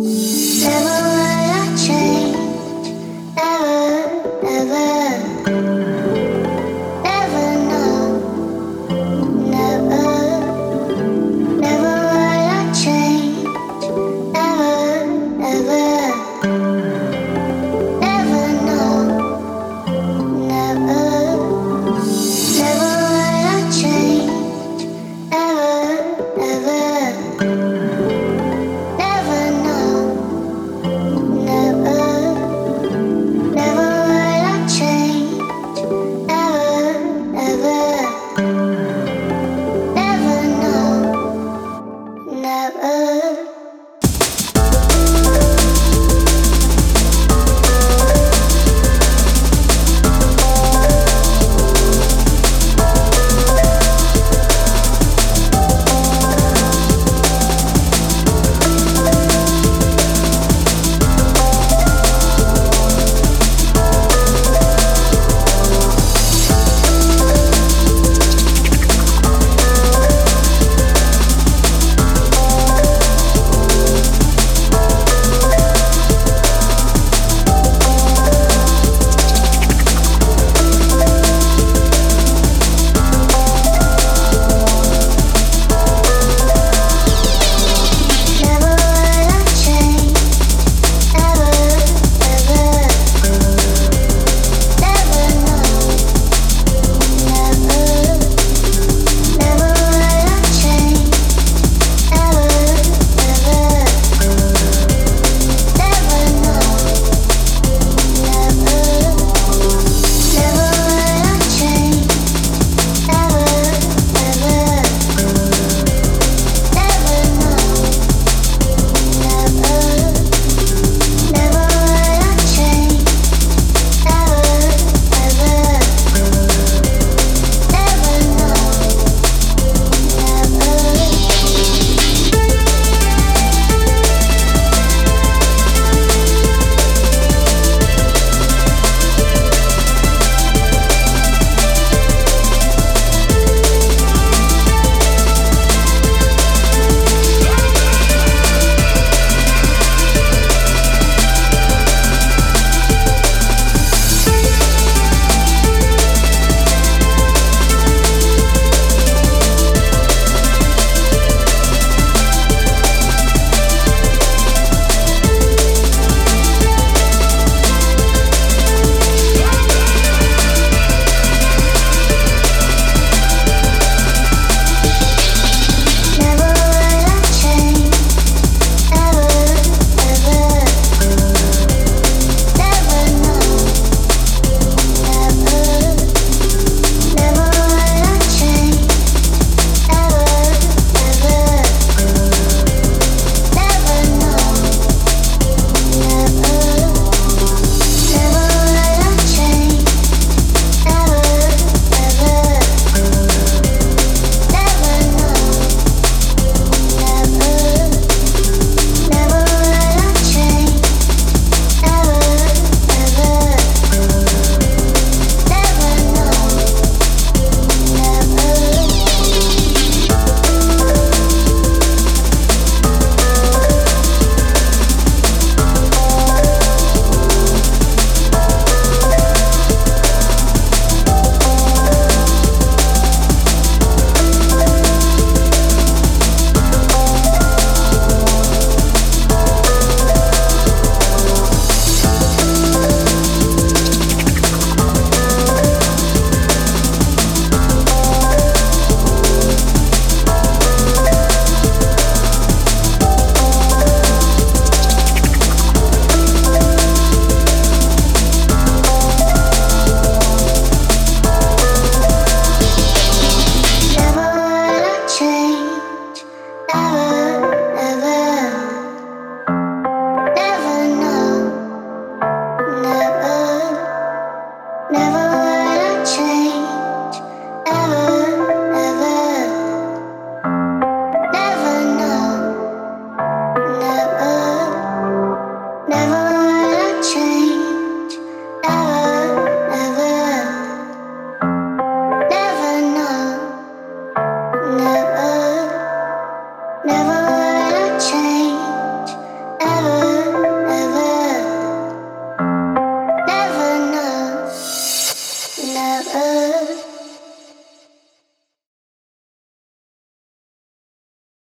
Never